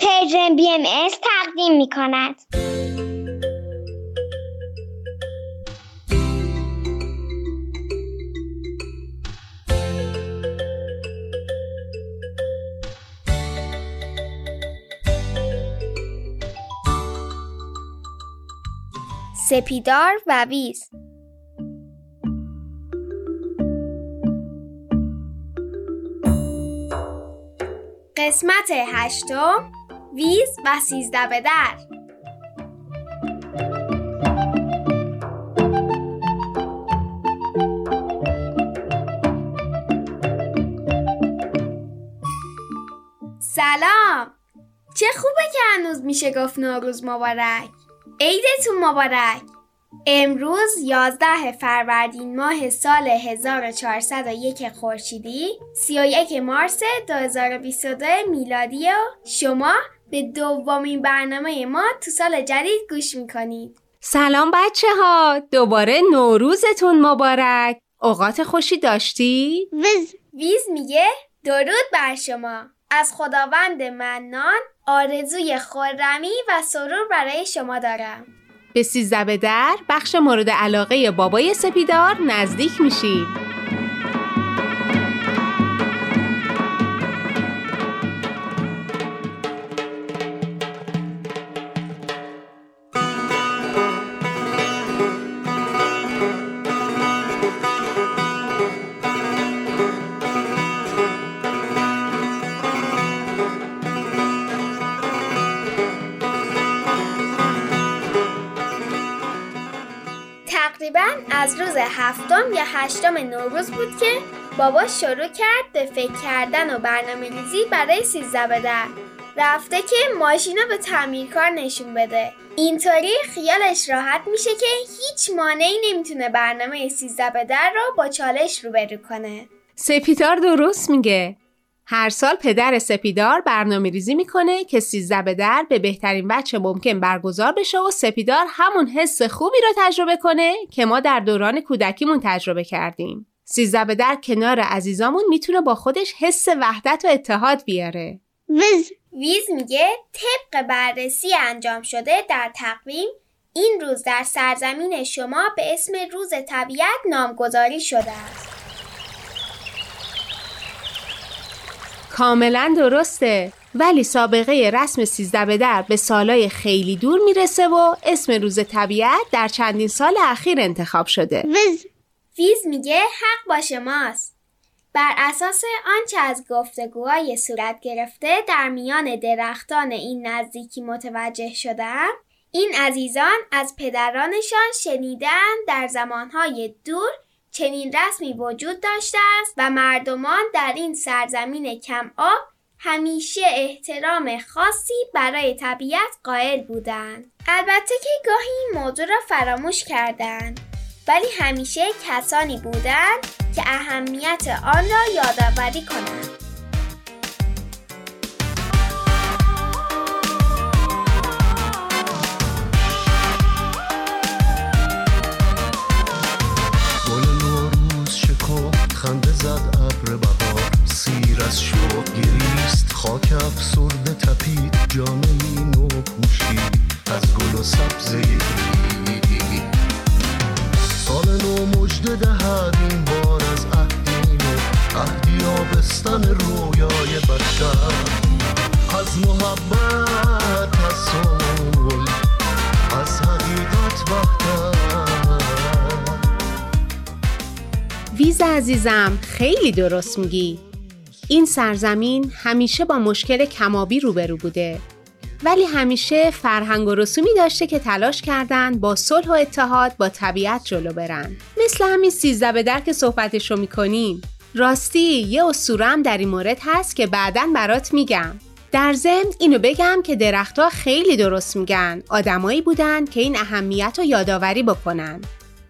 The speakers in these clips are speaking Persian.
پرژن بی ام تقدیم می کند. سپیدار و ویز قسمت هشتم ویز و سیزده به در. سلام. چه خوبه که هنوز میشه گفت نوروز مبارک. عیدتون مبارک. امروز 11 فروردین ماه سال 1401 خورشیدی 31 مارس 2022 میلادی و شما به دومین برنامه ما تو سال جدید گوش می‌کنید. سلام بچه ها دوباره نوروزتون مبارک. اوقات خوشی داشتی؟ ویز. ویز میگه درود بر شما. از خداوند منان آرزوی خورمی و سرور برای شما دارم. به سیزده در بخش مورد علاقه بابای سپیدار نزدیک میشید هفتم یا هشتم نوروز بود که بابا شروع کرد به فکر کردن و برنامه ریزی برای سیزده به در رفته که ماشین رو به تعمیرکار نشون بده. اینطوری خیالش راحت میشه که هیچ مانعی نمی‌تونه برنامه سیزده به در رو با چالش روبرو کنه. سپیدار درست میگه. هر سال پدر سپیدار برنامه ریزی می‌کنه که سیزده به در به بهترین وجه ممکن برگزار بشه و سپیدار همون حس خوبی رو تجربه کنه که ما در دوران کودکیمون تجربه کردیم. سیزده به در کنار عزیزامون می‌تونه با خودش حس وحدت و اتحاد بیاره. ویز ویز میگه طبق بررسی انجام شده در تقویم این روز در سرزمین شما به اسم روز طبیعت نامگذاری شده است. کاملا درسته. ولی سابقه رسم سیزده به در به سالای خیلی دور می‌رسه و اسم روز طبیعت در چندین سال اخیر انتخاب شده. ویز. ویز میگه حق با شماست بر اساس آنچه از گفتگوهای صورت گرفته در میان درختان این نزدیکی متوجه شدم این عزیزان از پدرانشان شنیدن در زمانهای دور چنین رسمی وجود داشته است و مردمان در این سرزمین کم آب همیشه احترام خاصی برای طبیعت قائل بودند. البته که گاهی این موضوع را فراموش کردند ولی همیشه کسانی بودند که اهمیت آن را یادآوری کنند. خاک افسرده تپید جامعی نو پوشید از گل و سبزه سال نو مجد دهد این بار از عهدین و عهدی آبستن رویای بشر. از محبت صلح از حقیقت وحدت ویز عزیزم خیلی درست میگی. این سرزمین همیشه با مشکل کمابی روبرو بوده. ولی همیشه فرهنگ و رسومی داشته که تلاش کردند با صلح و اتحاد با طبیعت جلو برن. مثل همین سیزده به در که صحبتش رو می‌کنیم. راستی یه اسطوره در این مورد هست که بعدا برات میگم. در ضمن اینو بگم که درختها خیلی درست میگن. آدمایی بودن که این اهمیت رو یادآوری بکنن.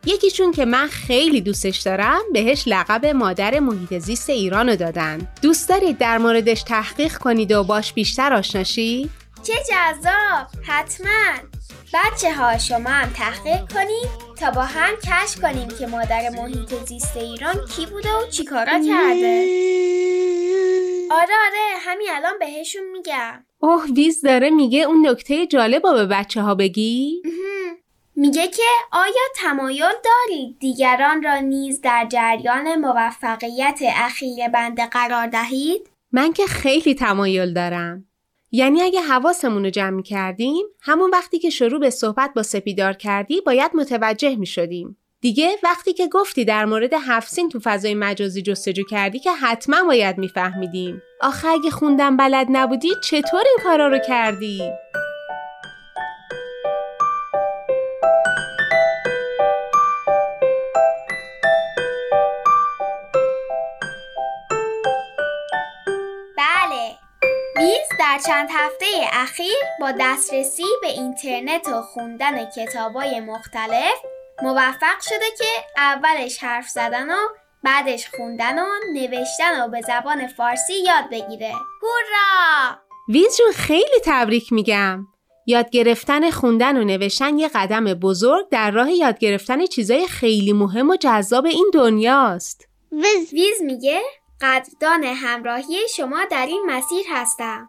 یکیشون که من خیلی دوستش دارم بهش لقب مادر محیط زیست ایران رو دادن. دوست دارید در موردش تحقیق کنید و باش بیشتر آشناشی؟ چه جذاب! حتما. بچه ها شما هم تحقیق کنید تا با هم کشف کنیم که مادر محیط زیست ایران کی بوده و چیکارا کرده. آره آره همین الان بهشون میگم. اوه ویز داره میگه اون نکته جالب رو به بچه ها بگی؟ میگه که آیا تمایل دارید دیگران را نیز در جریان موفقیت اخیر بنده قرار دهید؟ من که خیلی تمایل دارم. یعنی اگه حواسمون رو جمع کردیم همون وقتی که شروع به صحبت با سپیدار کردی باید متوجه می شدیم. دیگه وقتی که گفتی در مورد هفسین تو فضای مجازی جستجو کردی که حتما باید میفهمیدیم. آخه اگه خوندم بلد نبودی چطور این کارا رو کردی؟ در چند هفته اخیر با دسترسی به اینترنت و خوندن کتابای مختلف موفق شده که اولش حرف زدن و بعدش خوندن و نوشتن و به زبان فارسی یاد بگیره هورا ویز جون خیلی تبریک میگم. یاد گرفتن خوندن و نوشتن یه قدم بزرگ در راه یاد گرفتن چیزای خیلی مهم و جذاب این دنیاست. ویز ویز میگه قدردان همراهی شما در این مسیر هستم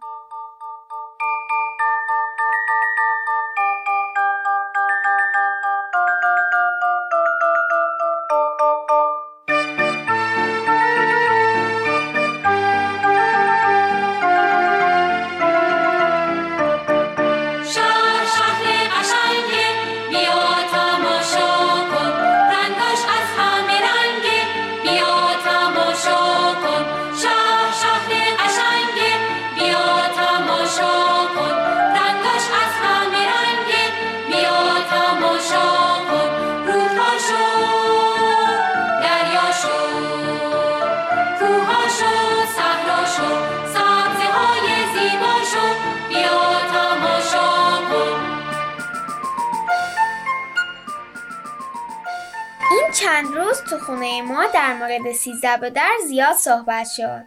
چند روز تو خونه ما در مورد سیزده به در زیاد صحبت شد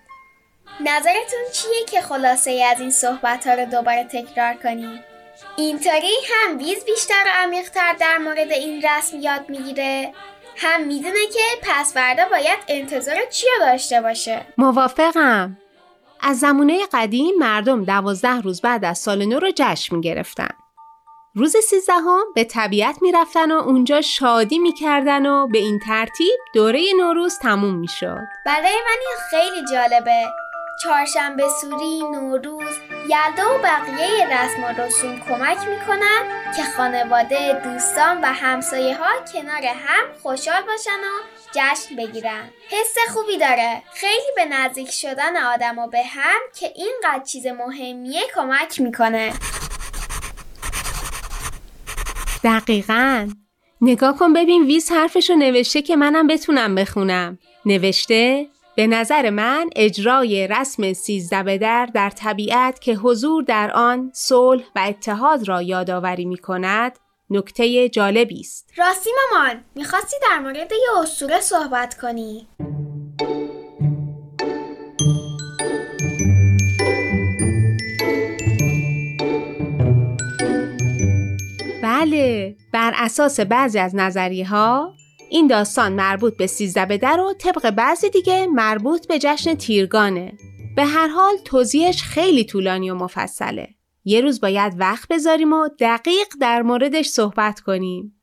نظرتون چیه که خلاصه ای از این صحبت ها رو دوباره تکرار کنیم؟ اینطوری هم ویز بیشتر و عمیقتر در مورد این رسم یاد می‌گیره هم می‌دونه که پس فردا باید انتظار چی داشته باشه موافقم. از زمونه قدیم مردم دوازده روز بعد از سال نو رو جشن می گرفتن. روز سیزدهم به طبیعت می رفتن و اونجا شادی می کردن و به این ترتیب دوره نوروز تموم می شد. برای من این خیلی جالبه چهارشنبه سوری، نوروز، یلدا و بقیه رسم و رسوم کمک می‌کنن که خانواده، دوستان و همسایه ها کنار هم خوشحال باشن و جشن بگیرن. حس خوبی داره. خیلی به نزدیک شدن آدم و به هم که اینقدر چیز مهمیه کمک می‌کنه. دقیقا. نگاه کن ببین ویز حرفشو نوشته که منم بتونم بخونم. نوشته به نظر من اجرای رسم سیزده به در در طبیعت که حضور در آن صلح و اتحاد را یادآوری می کند نکته جالبی است. راستی مامان می‌خواستی در مورد یه اسطوره صحبت کنی بله بر اساس بعضی از نظریه ها این داستان مربوط به سیزده به در و طبق بعضی دیگه مربوط به جشن تیرگانه. به هر حال توضیحش خیلی طولانی و مفصله. یه روز باید وقت بذاریم و دقیق در موردش صحبت کنیم.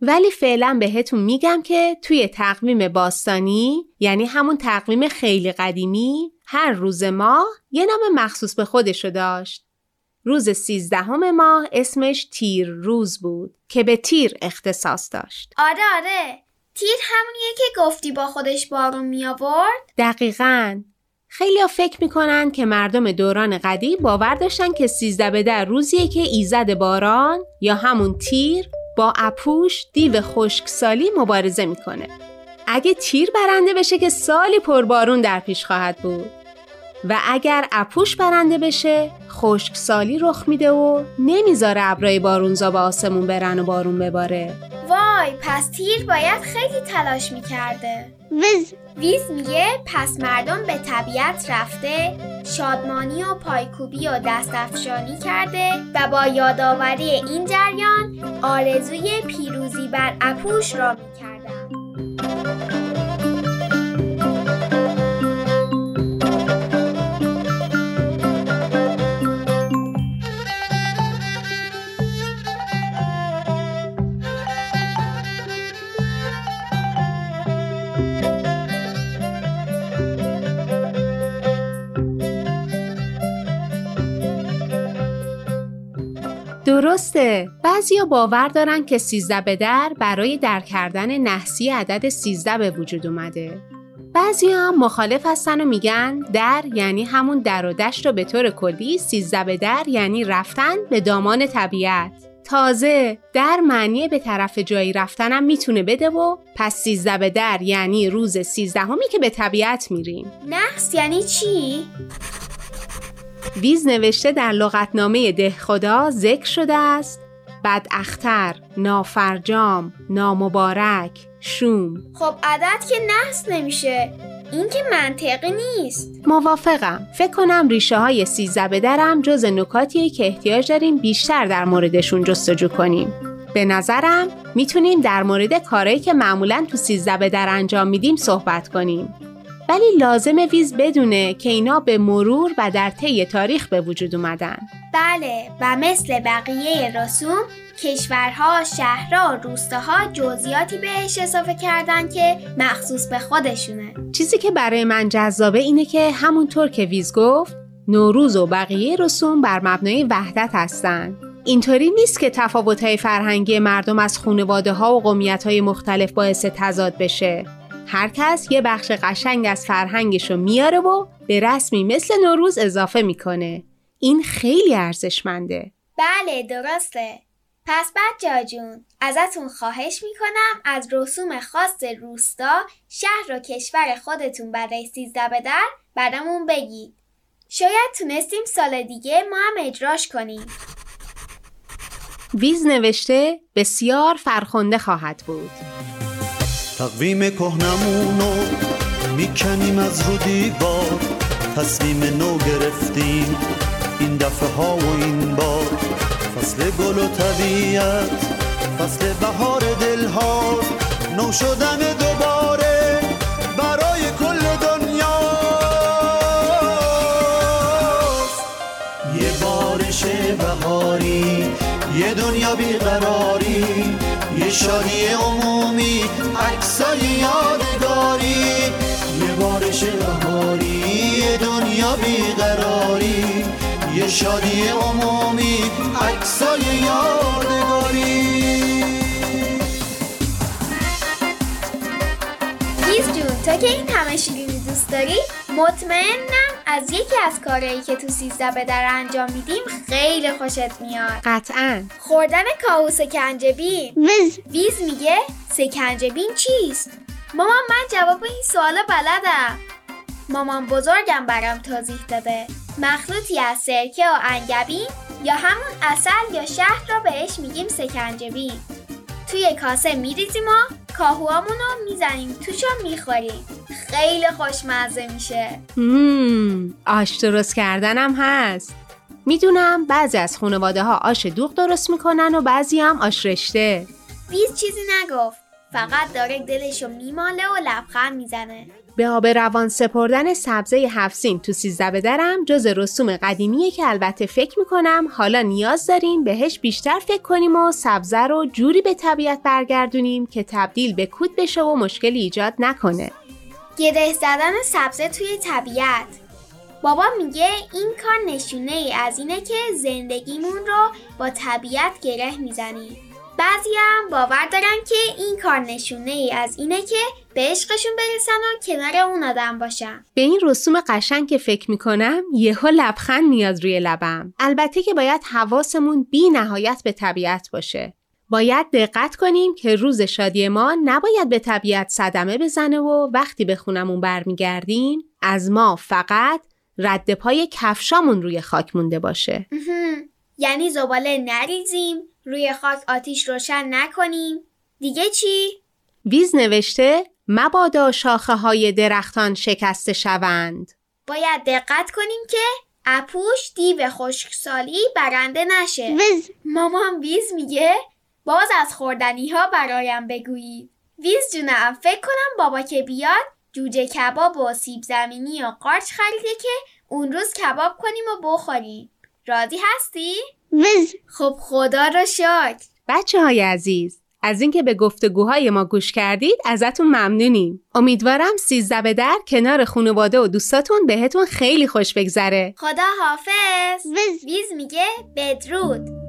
ولی فعلا بهتون میگم که توی تقویم باستانی یعنی همون تقویم خیلی قدیمی هر روز ماه یه نام مخصوص به خودشو داشت. روز سیزدهم ماه اسمش تیر روز بود که به تیر اختصاص داشت. آره آره تیر همونیه که گفتی با خودش بارون می آورد دقیقاً خیلی ها فکر می‌کنن که مردم دوران قدیم باور داشتن که سیزده به در روزیه که ایزد باران یا همون تیر با اپوش دیو خشکسالی مبارزه می‌کنه. اگه تیر برنده بشه که سالی پربارون در پیش خواهد بود. و اگر اپوش برنده بشه خشکسالی رخ میده و نمی‌ذاره ابرای بارونزا به آسمون برن و بارون بباره. وای پس تیر باید خیلی تلاش می‌کرده. وز ویز میگه پس مردم به طبیعت رفته شادمانی و پایکوبی و دستافشانی کرده و با یادآوری این جریان آرزوی پیروزی بر اپوش را درسته. بعضیا باور دارن که 13 به در برای در کردن نحسی عدد 13 به وجود اومده. بعضی هم مخالف هستن و میگن در یعنی همون در و دشت و به طور کلی 13 به در یعنی رفتن به دامان طبیعت. تازه در معنی به طرف جایی رفتنم می‌تونه بده و پس 13 به در یعنی روز 13 همی که به طبیعت میریم. نحس یعنی چی؟ ویز نوشته در لغتنامه ده خدا ذکر شده است. بد اختر، نافرجام، نامبارک، شوم. خب عدد که نحس نمیشه. این که منطقی نیست. موافقم. فکر کنم ریشه های سیزده به درم جز نکاتیه که احتیاج داریم بیشتر در موردشون جستجو کنیم. به نظرم می‌تونیم در مورد کارهایی که معمولا تو سیزده به در انجام میدیم صحبت کنیم. ولی لازم ویز بدونه که اینا به مرور و در طی تاریخ به وجود اومدن. بله و مثل بقیه رسوم کشورها، شهرها، روستاها جزئیاتی بهش اضافه کردن که مخصوص به خودشونه. چیزی که برای من جذابه اینه که همونطور که ویز گفت نوروز و بقیه رسوم بر مبنای وحدت هستن. اینطوری نیست که تفاوت‌های فرهنگی مردم از خانواده ها و قومیت های مختلف باعث تضاد بشه. هر کس یه بخش قشنگ از فرهنگش رو میاره و به رسمی مثل نوروز اضافه می‌کنه. این خیلی ارزشمنده. بله درسته. پس بچه جون ازتون خواهش می‌کنم از رسوم خاص روستا شهر و کشور خودتون برای سیزده به در برامون بگید. شاید تونستیم سال دیگه ما هم اجراش کنیم. ویز نوشته بسیار فرخنده خواهد بود. تقویم کهنمونو می‌کنیم از رو دیوار. تصمیم نو گرفتیم این دفعه ها و این بار. فصل گل و طبیعت فصل بهار دل ها نو شدن دوباره برای کل دنیا. یه بارش بهاری یه دنیا بیقراری. شادی عمومی عکسای یادگاری. یه بارش بهاری یه دنیا بیقراری. یه شادی عمومی عکسای یادگاری. تو که این همه شیرینی دوست داری مطمئنم از یکی از کارهایی که تو سیزده به در انجام میدیم خیلی خوشت میاد. قطعا. خوردن کاهو سکنجبین. وز ویز میگه سکنجبین چیست؟ مامان من جواب این سوال بلدم. مامان بزرگم برام توضیح داده. مخلوطی از سرکه و انگبین یا همون اصل یا شهد رو بهش میگیم سکنجبین. توی کاسه میریزیم و کاهوامون رو می‌زنیم توش رو می‌خوریم. خیلی خوشمزه میشه. مم، آش درست کردنم هست. می‌دونم بعضی از خانواده ها آش دوغ درست می‌کنن و بعضی هم آش رشته. ویز چیزی نگفت فقط داره دلشو میماله و لبخند می‌زنه. به آب روان سپردن سبزه هفسین تو سیزده به درم جز رسوم قدیمیه که البته فکر می‌کنم حالا نیاز داریم بهش بیشتر فکر کنیم و سبزه رو جوری به طبیعت برگردونیم که تبدیل به کود بشه و مشکلی ایجاد نکنه. گره زدن سبزه توی طبیعت. بابا میگه این کار نشونه ای از اینه که زندگیمون رو با طبیعت گره می‌زنیم بعضی هم باور دارن که این کار نشونه ای از اینه که به عشقشون برسن و کنار اون آدم باشن. به این رسوم قشنگ که فکر می‌کنم یهو لبخند میاد روی لبم. البته که باید حواسمون بی نهایت به طبیعت باشه. باید دقت کنیم که روز شادی ما نباید به طبیعت صدمه بزنه و وقتی به خونمون برمیگردیم از ما فقط رد پای کفشامون روی خاک مونده باشه. یعنی زباله نریزیم روی خاک آتیش روشن نکنیم. دیگه چی؟ ویز نوشته مبادا شاخه های درختان شکسته شوند. باید دقت کنیم که اپوش دیو خشکسالی برنده نشه. وز مامان ویز میگه باز از خوردنی ها برایم بگویید. ویز جونم فکر کنم بابا که بیاد جوجه کباب و سیب زمینی و قارچ خریده که اون روز کباب کنیم و بخوریم. راضی هستی؟ وز خب خدا رو شکر. بچه های عزیز از اینکه به گفتگوهای ما گوش کردید ازتون ممنونیم. امیدوارم سیزده به در کنار خانواده و دوستاتون بهتون خیلی خوش بگذره. خدا حافظ وز ویز میگه بدرود.